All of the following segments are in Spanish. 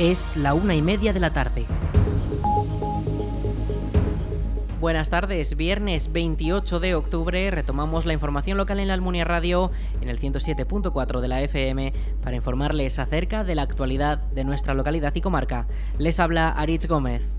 Es la una y media de la tarde. Buenas tardes, viernes 28 de octubre retomamos la información local en la Almunia Radio en el 107.4 de la FM para informarles acerca de la actualidad de nuestra localidad y comarca. Les habla Aritz Gómez.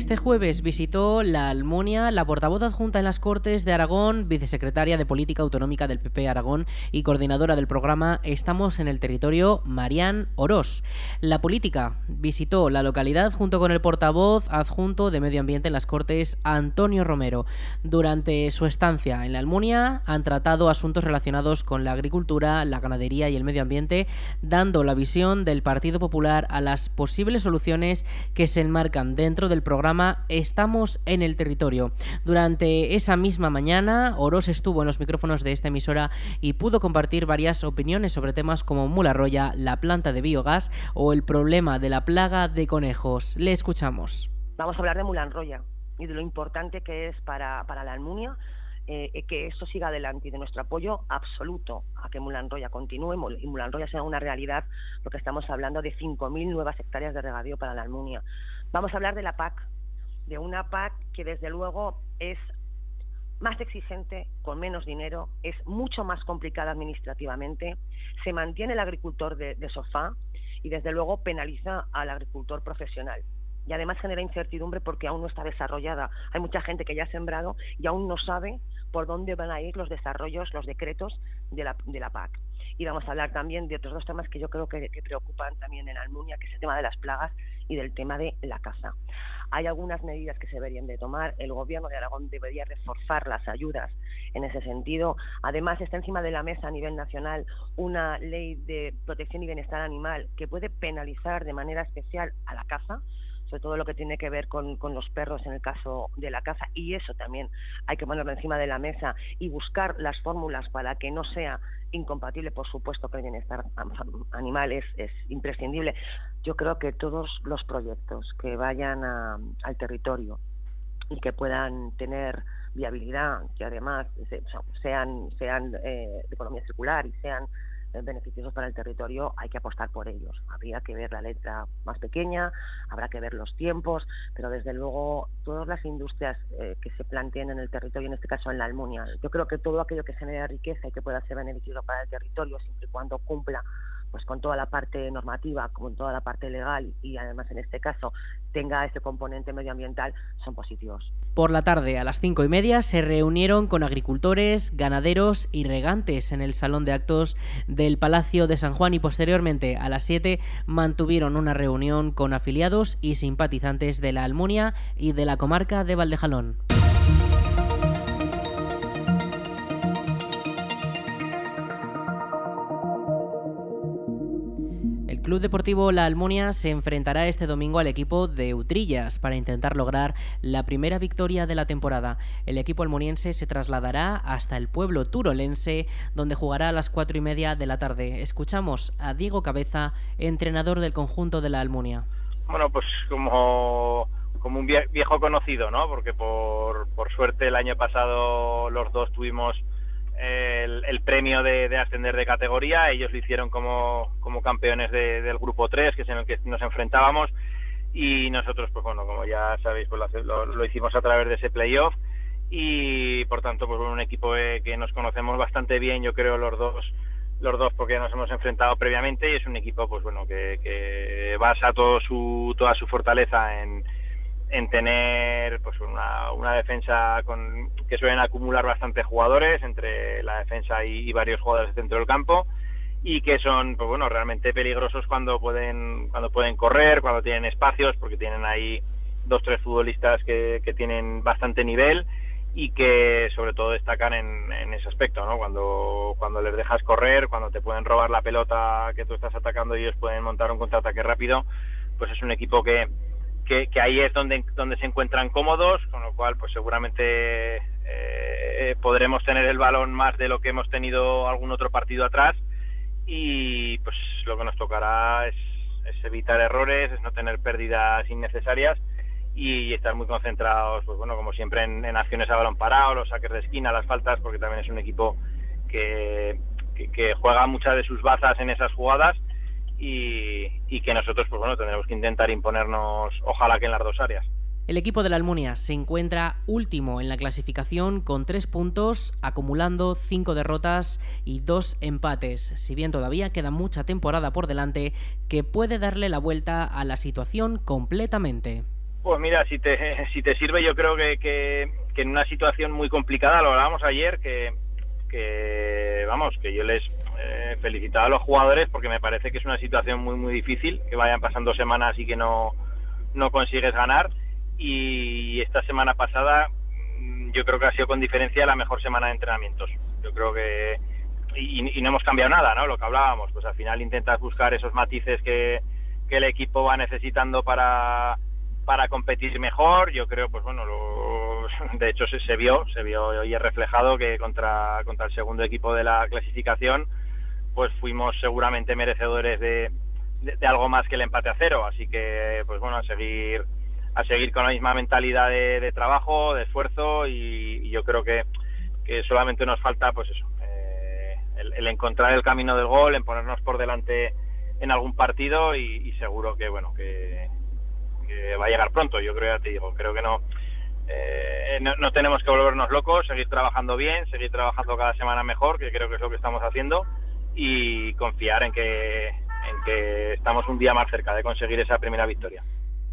Este jueves visitó la Almunia la portavoz adjunta en las Cortes de Aragón, vicesecretaria de Política Autonómica del PP Aragón y coordinadora del programa Estamos en el Territorio, Marián Orós. La política visitó la localidad junto con el portavoz adjunto de Medio Ambiente en las Cortes, Antonio Romero. Durante su estancia en la Almunia han tratado asuntos relacionados con la agricultura, la ganadería y el medio ambiente, dando la visión del Partido Popular a las posibles soluciones que se enmarcan dentro del programa programa Estamos en el Territorio. Durante esa misma mañana, Oroz estuvo en los micrófonos de esta emisora y pudo compartir varias opiniones sobre temas como Mularroya, la planta de biogás o el problema de la plaga de conejos. Le escuchamos. Vamos a hablar de Mulanroya y de lo importante que es para, para la Almunia eh, que esto siga adelante y de nuestro apoyo absoluto a que Mulanroya continúe y Mulanroya sea una realidad, porque estamos hablando de 5.000 nuevas hectáreas de regadío para la Almunia. Vamos a hablar de la PAC, de una PAC que desde luego es más exigente, con menos dinero, es mucho más complicada administrativamente, se mantiene el agricultor de, sofá y desde luego penaliza al agricultor profesional y además genera incertidumbre porque aún no está desarrollada. Hay mucha gente que ya ha sembrado y aún no sabe por dónde van a ir los desarrollos, los decretos de la, de la PAC. Y vamos a hablar también de otros dos temas que yo creo que, que preocupan también en Almunia, que es el tema de las plagas y del tema de la caza. Hay algunas medidas que se deberían de tomar. El Gobierno de Aragón debería reforzar las ayudas en ese sentido. Además, está encima de la mesa a nivel nacional una ley de protección y bienestar animal que puede penalizar de manera especial a la caza sobre todo lo que tiene que ver con, los perros en el caso de la caza, y eso también hay que ponerlo encima de la mesa y buscar las fórmulas para que no sea incompatible, por supuesto que el bienestar animal es, imprescindible. Yo creo que todos los proyectos que vayan al territorio y que puedan tener viabilidad, que además sean, sean eh, de economía circular y sean beneficiosos para el territorio, hay que apostar por ellos. Habría que ver la letra más pequeña, habrá que ver los tiempos, pero desde luego todas las industrias eh, que se planteen en el territorio, en este caso en la Almunia, yo creo que todo aquello que genera riqueza y que pueda ser beneficioso para el territorio, siempre y cuando cumpla pues con toda la parte normativa, con toda la parte legal y además en este caso tenga ese componente medioambiental, son positivos. Por la tarde, a las cinco y media, se reunieron con agricultores, ganaderos y regantes en el Salón de Actos del Palacio de San Juan y posteriormente, a las siete, mantuvieron una reunión con afiliados y simpatizantes de la Almunia y de la comarca de Valdejalón. Club Deportivo La Almunia se enfrentará este domingo al equipo de Utrillas para intentar lograr la primera victoria de la temporada. El equipo almuniense se trasladará hasta el pueblo turolense, donde jugará a las cuatro y media de la tarde. Escuchamos a Diego Cabeza, entrenador del conjunto de La Almunia. Bueno, pues como como un viejo conocido, ¿no? Porque por, por suerte el año pasado los dos tuvimos el, premio de, ascender de categoría. Ellos lo hicieron como, como campeones del grupo 3, que es en el que nos enfrentábamos. Y nosotros, pues bueno, como ya sabéis, pues lo, hicimos a través de ese playoff. Y por tanto, pues un equipo eh, que nos conocemos bastante bien, yo creo, los dos los dos porque nos hemos enfrentado previamente y es un equipo pues bueno que, que basa todo su, toda su fortaleza en, en tener pues una, una defensa con, que suelen acumular bastantes jugadores entre la defensa y, varios jugadores dentro del campo y que son pues bueno realmente peligrosos cuando pueden cuando pueden correr cuando tienen espacios porque tienen ahí dos tres futbolistas que, que tienen bastante nivel y que sobre todo destacan en, en, ese aspecto, ¿no? Cuando, cuando les dejas correr, cuando te pueden robar la pelota que tú estás atacando y ellos pueden montar un contraataque rápido, pues es un equipo que, que, ahí es donde, donde se encuentran cómodos, con lo cual pues seguramente eh, podremos tener el balón más de lo que hemos tenido algún otro partido atrás. Y pues lo que nos tocará es, evitar errores, es no tener pérdidas innecesarias y estar muy concentrados, pues bueno, como siempre en, acciones a balón parado, los saques de esquina, las faltas, porque también es un equipo que, que, juega muchas de sus bazas en esas jugadas y, y que nosotros, pues bueno, tendremos que intentar imponernos, ojalá que en las dos áreas. El equipo de la Almunia se encuentra último en la clasificación con tres puntos, acumulando cinco derrotas y dos empates, si bien todavía queda mucha temporada por delante que puede darle la vuelta a la situación completamente. Pues mira, si te, si te sirve, yo creo que, que, en una situación muy complicada, lo hablábamos ayer, que, que vamos, que yo les eh, felicitaba a los jugadores porque me parece que es una situación muy, muy difícil, que vayan pasando semanas y que no, no consigues ganar y esta semana pasada mm, yo creo que ha sido con diferencia la mejor semana de entrenamientos. Yo creo que y, no hemos cambiado nada, ¿no? Lo que hablábamos, pues al final intentas buscar esos matices que, el equipo va necesitando para, para competir mejor. Yo creo, pues bueno, de hecho se, vio, se vio y es reflejado que contra, contra el segundo equipo de la clasificación, pues fuimos seguramente merecedores de, de algo más que el empate a cero. Así que, pues bueno, a seguir a seguir con la misma mentalidad de, trabajo, de esfuerzo y, yo creo que, solamente nos falta pues eso, eh, el, encontrar el camino del gol, en ponernos por delante en algún partido y, seguro que bueno que, va a llegar pronto. Yo creo ya te digo, creo que eh, no, tenemos que volvernos locos, seguir trabajando bien, seguir trabajando cada semana mejor, que creo que es lo que estamos haciendo y confiar en que estamos un día más cerca de conseguir esa primera victoria.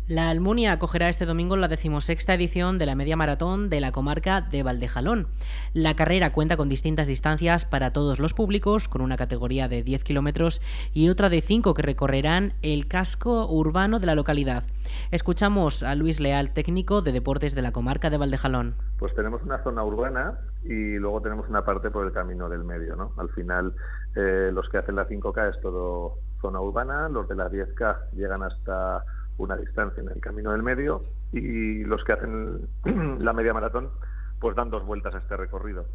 La Almunia acogerá este domingo la decimosexta edición de la media maratón de la comarca de Valdejalón. La carrera cuenta con distintas distancias para todos los públicos, con una categoría de 10 kilómetros y otra de 5 que recorrerán el casco urbano de la localidad. Escuchamos a Luis Leal, técnico de deportes de la comarca de Valdejalón. Pues tenemos una zona urbana y luego tenemos una parte por el camino del medio. ¿no? Al final, eh, los que hacen la 5K es todo zona urbana, los de la 10K llegan hasta una distancia en el camino del medio y los que hacen la media maratón pues dan dos vueltas a este recorrido,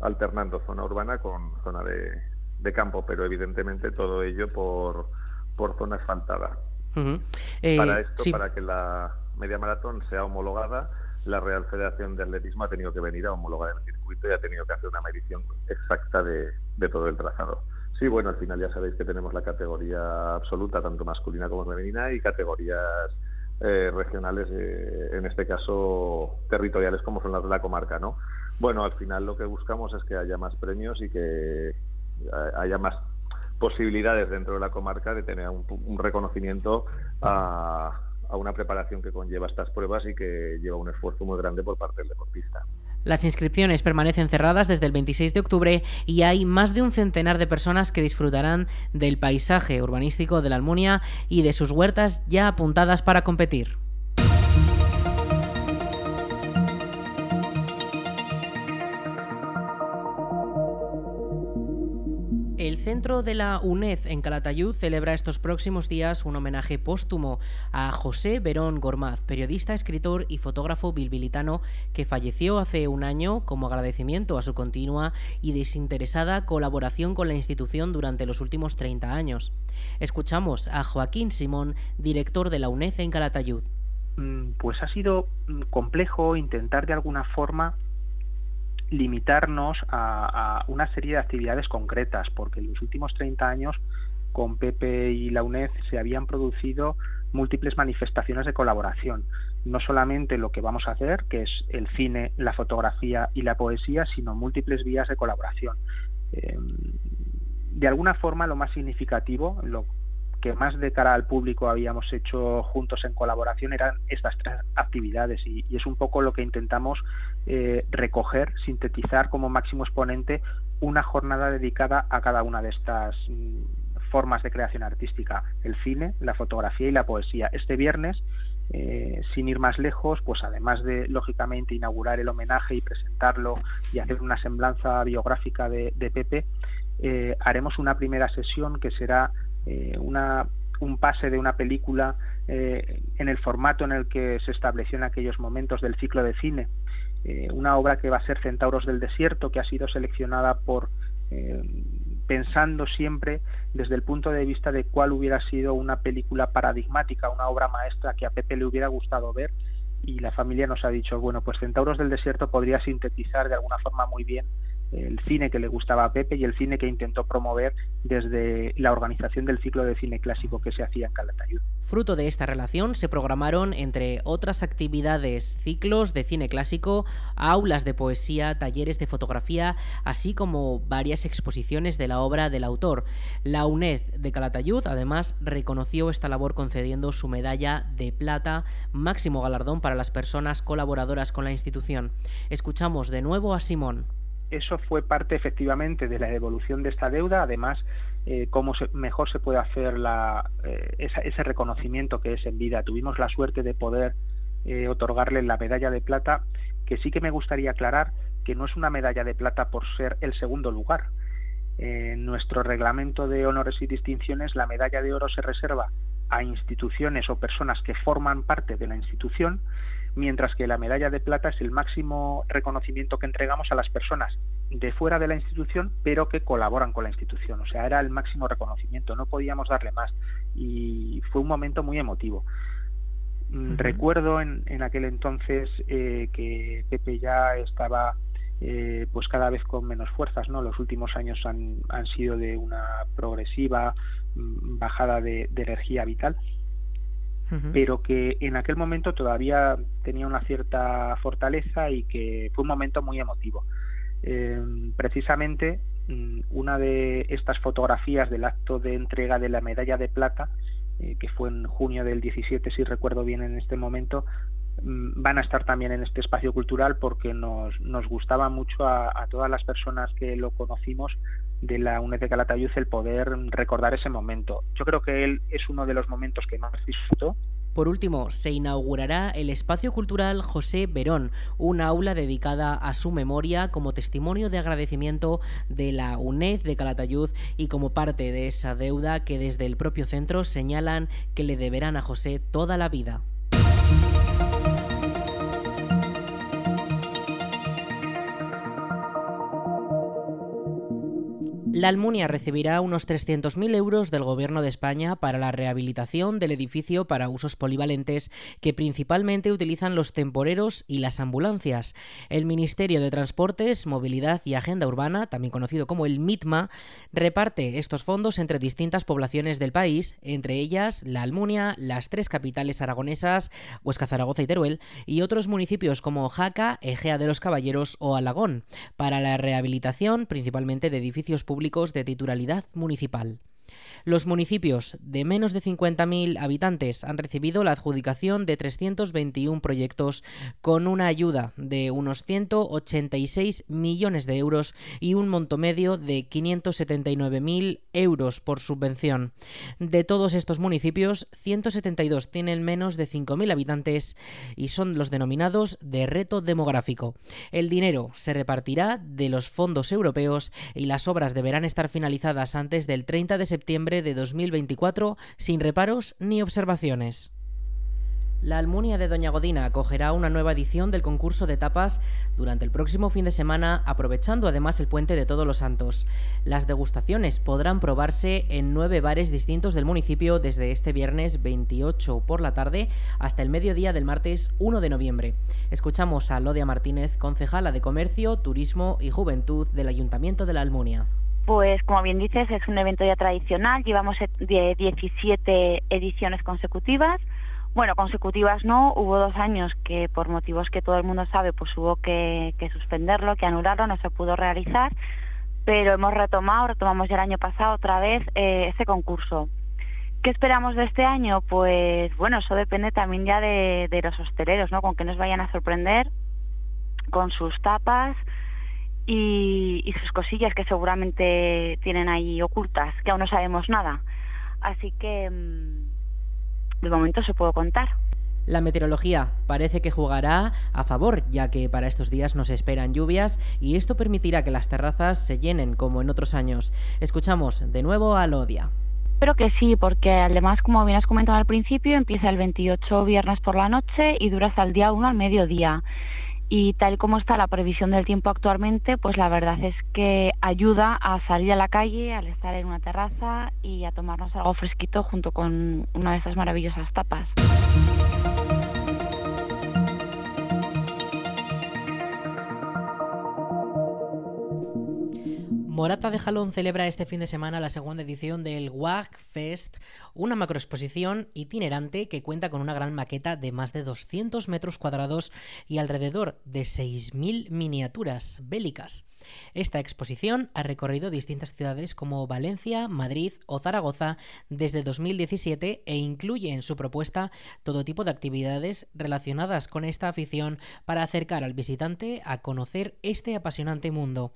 alternando zona urbana con zona de, campo, pero evidentemente todo ello por, por zona asfaltada. Eh, para esto, para que la media maratón sea homologada, la Real Federación de Atletismo ha tenido que venir a homologar el circuito y ha tenido que hacer una medición exacta de, de todo el trazado. Sí, bueno, al final ya sabéis que tenemos la categoría absoluta, tanto masculina como femenina, y categorías eh, regionales, eh, en este caso territoriales, como son las de la comarca, ¿no? Bueno, al final lo que buscamos es que haya más premios y que eh, haya más posibilidades dentro de la comarca de tener un, reconocimiento a, a una preparación que conlleva estas pruebas y que lleva un esfuerzo muy grande por parte del deportista. Las inscripciones permanecen cerradas desde el 26 de octubre y hay más de un centenar de personas que disfrutarán del paisaje urbanístico de la Almunia y de sus huertas ya apuntadas para competir. Centro de la UNED en Calatayud celebra estos próximos días un homenaje póstumo a José Verón Gormaz, periodista, escritor y fotógrafo bilbilitano que falleció hace un año como agradecimiento a su continua y desinteresada colaboración con la institución durante los últimos 30 años. Escuchamos a Joaquín Simón, director de la UNED en Calatayud. Mm, pues ha sido mm, complejo intentar de alguna forma limitarnos a, una serie de actividades concretas, porque en los últimos 30 años con Pepe y la UNED se habían producido múltiples manifestaciones de colaboración. No solamente lo que vamos a hacer, que es el cine, la fotografía y la poesía, sino múltiples vías de colaboración. Eh, de alguna forma, lo más significativo, lo que más de cara al público habíamos hecho juntos en colaboración eran estas tres actividades y, es un poco lo que intentamos eh, recoger, sintetizar como máximo exponente una jornada dedicada a cada una de estas mm, formas de creación artística, el cine, la fotografía y la poesía. Este viernes, eh, sin ir más lejos, pues además de lógicamente inaugurar el homenaje y presentarlo y hacer una semblanza biográfica de, Pepe, eh, haremos una primera sesión que será eh, una, un pase de una película eh, en el formato en el que se estableció en aquellos momentos del ciclo de cine. Eh, una obra que va a ser Centauros del Desierto, que ha sido seleccionada por pensando siempre desde el punto de vista de cuál hubiera sido una película paradigmática, una obra maestra que a Pepe le hubiera gustado ver y la familia nos ha dicho, bueno, pues Centauros del Desierto podría sintetizar de alguna forma muy bien el cine que le gustaba a Pepe y el cine que intentó promover desde la organización del ciclo de cine clásico que se hacía en Calatayud. Fruto de esta relación se programaron, entre otras actividades, ciclos de cine clásico, aulas de poesía, talleres de fotografía, así como varias exposiciones de la obra del autor. La UNED de Calatayud además reconoció esta labor concediendo su medalla de plata, máximo galardón para las personas colaboradoras con la institución. Escuchamos de nuevo a Simón eso fue parte efectivamente de la devolución de esta deuda, además eh, cómo mejor se puede hacer la, eh, ese reconocimiento que es en vida. Tuvimos la suerte de poder eh, otorgarle la medalla de plata, que sí que me gustaría aclarar que no es una medalla de plata por ser el segundo lugar. En nuestro reglamento de honores y distinciones, la medalla de oro se reserva a instituciones o personas que forman parte de la institución mientras que la medalla de plata es el máximo reconocimiento que entregamos a las personas de fuera de la institución, pero que colaboran con la institución. O sea, era el máximo reconocimiento, no podíamos darle más. Y fue un momento muy emotivo. Mm, recuerdo en, aquel entonces eh, que Pepe ya estaba eh, pues cada vez con menos fuerzas, ¿no? Los últimos años han, han sido de una progresiva mm, bajada de energía vital pero que en aquel momento todavía tenía una cierta fortaleza y que fue un momento muy emotivo. Eh, precisamente mm, una de estas fotografías del acto de entrega de la medalla de plata, eh, que fue en junio del 17, si recuerdo bien en este momento, mm, van a estar también en este espacio cultural porque nos, nos gustaba mucho a todas las personas que lo conocimos de la UNED de Calatayud el poder recordar ese momento. Yo creo que él es uno de los momentos que más disfrutó. Por último, se inaugurará el espacio cultural José Verón, una aula dedicada a su memoria como testimonio de agradecimiento de la UNED de Calatayud y como parte de esa deuda que desde el propio centro señalan que le deberán a José toda la vida. La Almunia recibirá unos 300.000 euros del Gobierno de España para la rehabilitación del edificio para usos polivalentes que principalmente utilizan los temporeros y las ambulancias. El Ministerio de Transportes, Movilidad y Agenda Urbana, también conocido como el MITMA, reparte estos fondos entre distintas poblaciones del país, entre ellas la Almunia, las tres capitales aragonesas, Huesca, Zaragoza y Teruel, y otros municipios como Jaca, Egea de los Caballeros o Alagón, para la rehabilitación principalmente de edificios públicos de titularidad municipal. Los municipios de menos de 50.000 habitantes han recibido la adjudicación de 321 proyectos con una ayuda de unos 186 millones de euros y un monto medio de 579.000 euros por subvención. De todos estos municipios, 172 tienen menos de 5.000 habitantes y son los denominados de reto demográfico. El dinero se repartirá de los fondos europeos y las obras deberán estar finalizadas antes del 30 de septiembre de 2024 sin reparos ni observaciones. La Almunia de Doña Godina acogerá una nueva edición del concurso de tapas durante el próximo fin de semana, aprovechando además el puente de Todos los Santos. Las degustaciones podrán probarse en nueve bares distintos del municipio desde este viernes 28 por la tarde hasta el mediodía del martes 1 de noviembre. Escuchamos a Lodia Martínez, concejala de Comercio, Turismo y Juventud del Ayuntamiento de la Almunia. Pues como bien dices, es un evento ya tradicional, llevamos 17 ediciones consecutivas. Bueno, consecutivas no, hubo dos años que por motivos que todo el mundo sabe, pues hubo que, suspenderlo, que anularlo, no se pudo realizar, pero hemos retomado, retomamos ya el año pasado otra vez eh, ese concurso. ¿Qué esperamos de este año? Pues bueno, eso depende también ya de, de los hosteleros, ¿no? Con que nos vayan a sorprender con sus tapas, y, sus cosillas que seguramente tienen ahí ocultas, que aún no sabemos nada. Así que mm, de momento se puedo contar. La meteorología parece que jugará a favor, ya que para estos días nos esperan lluvias y esto permitirá que las terrazas se llenen como en otros años. Escuchamos de nuevo a Lodia. Pero que sí, porque además, como bien has comentado al principio, empieza el 28 viernes por la noche y dura hasta el día 1 al mediodía y tal como está la previsión del tiempo actualmente, pues la verdad es que ayuda a salir a la calle, al estar en una terraza y a tomarnos algo fresquito junto con una de esas maravillosas tapas. Morata de Jalón celebra este fin de semana la segunda edición del WAG Fest, una macroexposición itinerante que cuenta con una gran maqueta de más de 200 metros cuadrados y alrededor de 6.000 miniaturas bélicas. Esta exposición ha recorrido distintas ciudades como Valencia, Madrid o Zaragoza desde 2017 e incluye en su propuesta todo tipo de actividades relacionadas con esta afición para acercar al visitante a conocer este apasionante mundo.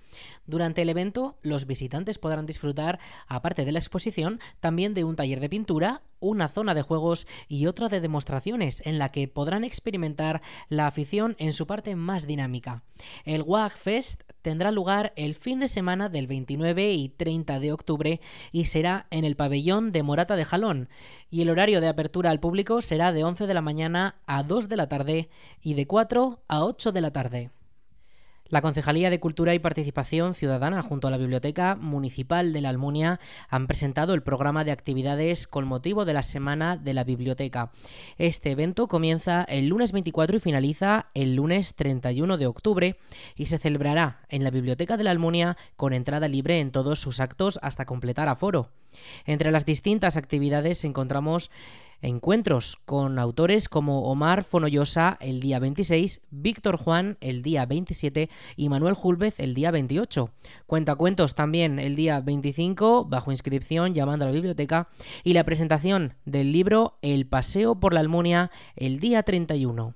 Durante el evento, los visitantes podrán disfrutar, aparte de la exposición, también de un taller de pintura, una zona de juegos y otra de demostraciones en la que podrán experimentar la afición en su parte más dinámica. El WAG Fest tendrá lugar el fin de semana del 29 y 30 de octubre y será en el pabellón de Morata de Jalón. Y el horario de apertura al público será de 11 de la mañana a 2 de la tarde y de 4 a 8 de la tarde. La Concejalía de Cultura y Participación Ciudadana junto a la Biblioteca Municipal de la Almunia han presentado el programa de actividades con motivo de la Semana de la Biblioteca. Este evento comienza el lunes 24 y finaliza el lunes 31 de octubre y se celebrará en la Biblioteca de la Almunia con entrada libre en todos sus actos hasta completar aforo. Entre las distintas actividades encontramos encuentros con autores como Omar Fonollosa el día 26, Víctor Juan el día 27 y Manuel Julvez el día 28. Cuentacuentos también el día 25, bajo inscripción llamando a la biblioteca, y la presentación del libro El Paseo por la Almunia el día 31.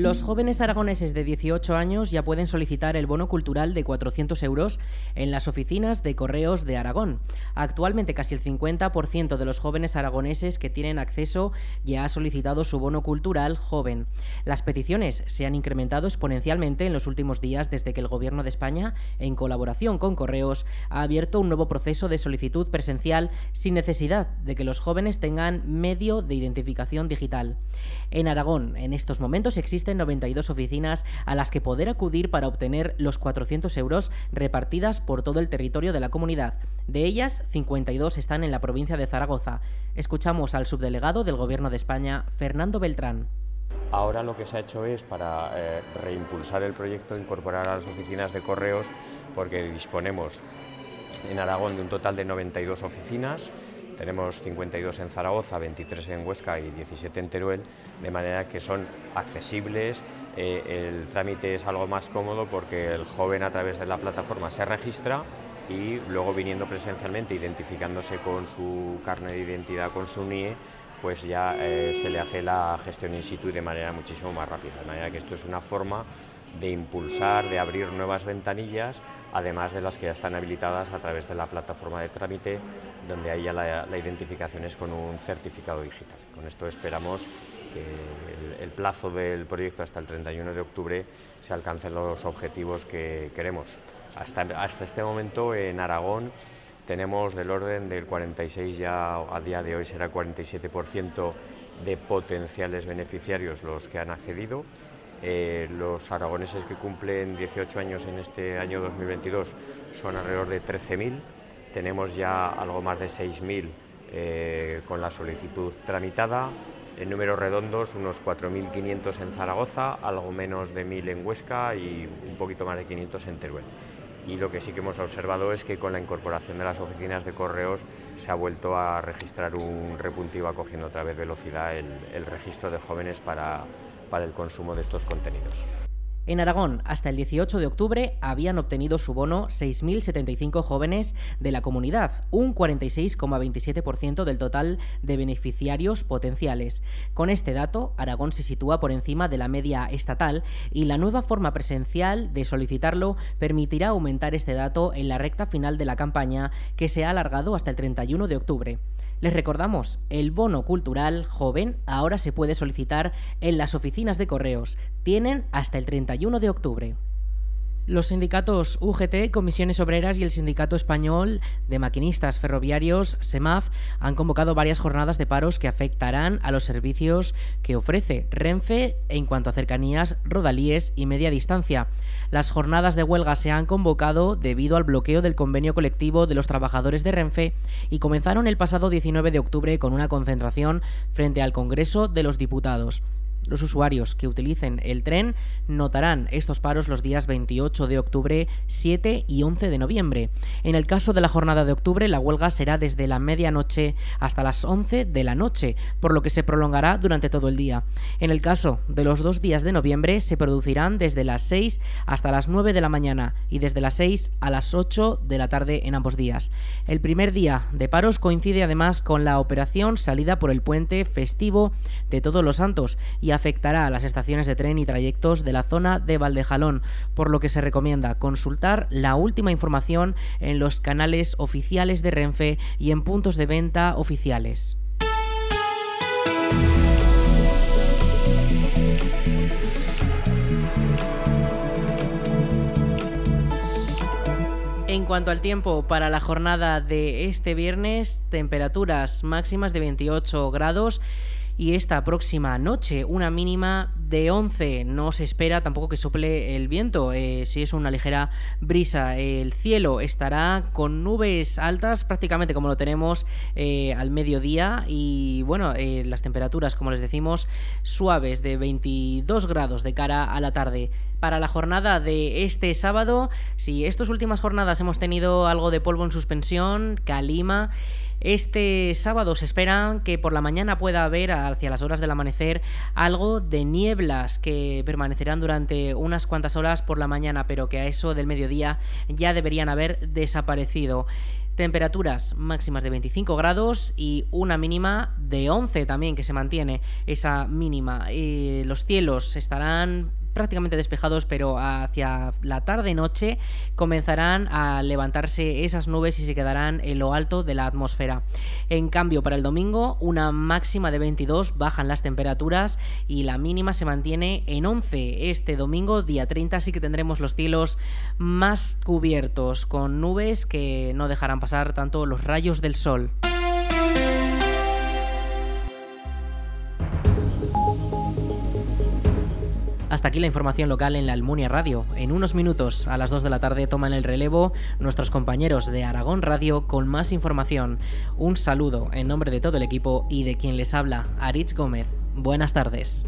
Los jóvenes aragoneses de 18 años ya pueden solicitar el bono cultural de 400 euros en las oficinas de correos de Aragón. Actualmente casi el 50% de los jóvenes aragoneses que tienen acceso ya ha solicitado su bono cultural joven. Las peticiones se han incrementado exponencialmente en los últimos días desde que el Gobierno de España, en colaboración con correos, ha abierto un nuevo proceso de solicitud presencial sin necesidad de que los jóvenes tengan medio de identificación digital. En Aragón, en estos momentos existen 92 oficinas a las que poder acudir para obtener los 400 euros repartidas por todo el territorio de la comunidad. De ellas, 52 están en la provincia de Zaragoza. Escuchamos al subdelegado del Gobierno de España, Fernando Beltrán. Ahora lo que se ha hecho es para eh, reimpulsar el proyecto, incorporar a las oficinas de correos, porque disponemos en Aragón de un total de 92 oficinas, tenemos 52 en Zaragoza, 23 en Huesca y 17 en Teruel, de manera que son accesibles. Eh, el trámite es algo más cómodo porque el joven a través de la plataforma se registra y luego viniendo presencialmente, identificándose con su carne de identidad, con su NIE, pues ya eh, se le hace la gestión in situ de manera muchísimo más rápida. De manera que esto es una forma de impulsar, de abrir nuevas ventanillas, además de las que ya están habilitadas a través de la plataforma de trámite, donde ahí ya la, identificación es con un certificado digital. Con esto esperamos que el, plazo del proyecto hasta el 31 de octubre se alcancen los objetivos que queremos. Hasta, hasta este momento en Aragón tenemos del orden del 46, ya a día de hoy será el 47% de potenciales beneficiarios los que han accedido eh, los aragoneses que cumplen 18 años en este año 2022 son alrededor de 13.000. Tenemos ya algo más de 6.000 eh, con la solicitud tramitada. En números redondos, unos 4.500 en Zaragoza, algo menos de 1.000 en Huesca y un poquito más de 500 en Teruel. Y lo que sí que hemos observado es que con la incorporación de las oficinas de correos se ha vuelto a registrar un repuntivo acogiendo otra vez velocidad el registro de jóvenes para, para el consumo de estos contenidos. En Aragón, hasta el 18 de octubre, habían obtenido su bono 6.075 jóvenes de la comunidad, un 46,27% del total de beneficiarios potenciales. Con este dato, Aragón se sitúa por encima de la media estatal y la nueva forma presencial de solicitarlo permitirá aumentar este dato en la recta final de la campaña, que se ha alargado hasta el 31 de octubre. Les recordamos, el bono cultural joven ahora se puede solicitar en las oficinas de correos. Tienen hasta el 31 de octubre. Los sindicatos UGT, Comisiones Obreras y el Sindicato Español de Maquinistas Ferroviarios, SEMAF, han convocado varias jornadas de paros que afectarán a los servicios que ofrece Renfe en cuanto a cercanías, rodalíes y media distancia. Las jornadas de huelga se han convocado debido al bloqueo del convenio colectivo de los trabajadores de Renfe y comenzaron el pasado 19 de octubre con una concentración frente al Congreso de los Diputados. Los usuarios que utilicen el tren notarán estos paros los días 28 de octubre, 7 y 11 de noviembre. En el caso de la jornada de octubre, la huelga será desde la medianoche hasta las 11 de la noche, por lo que se prolongará durante todo el día. En el caso de los dos días de noviembre, se producirán desde las 6 hasta las 9 de la mañana y desde las 6 a las 8 de la tarde en ambos días. El primer día de paros coincide además con la operación salida por el puente festivo de Todos los Santos afectará a las estaciones de tren y trayectos de la zona de Valdejalón, por lo que se recomienda consultar la última información en los canales oficiales de Renfe y en puntos de venta oficiales. En cuanto al tiempo para la jornada de este viernes, temperaturas máximas de 28 grados y esta próxima noche una mínima de 11. No se espera tampoco que sople el viento, eh, si es una ligera brisa. El cielo estará con nubes altas prácticamente como lo tenemos eh, al mediodía y bueno, eh, las temperaturas como les decimos suaves de 22 grados de cara a la tarde para la jornada de este sábado. Si estas últimas jornadas hemos tenido algo de polvo en suspensión, calima, este sábado se espera que por la mañana pueda haber, hacia las horas del amanecer, algo de nieblas que permanecerán durante unas cuantas horas por la mañana, pero que a eso del mediodía ya deberían haber desaparecido. Temperaturas máximas de 25 grados y una mínima de 11 también que se mantiene esa mínima. Eh, los cielos estarán prácticamente despejados, pero hacia la tarde-noche comenzarán a levantarse esas nubes y se quedarán en lo alto de la atmósfera. En cambio, para el domingo, una máxima de 22, bajan las temperaturas y la mínima se mantiene en 11. Este domingo, día 30, sí que tendremos los cielos más cubiertos, con nubes que no dejarán pasar tanto los rayos del sol. Hasta aquí la información local en la Almunia Radio. En unos minutos, a las 2 de la tarde, toman el relevo nuestros compañeros de Aragón Radio con más información. Un saludo en nombre de todo el equipo y de quien les habla, Aritz Gómez. Buenas tardes.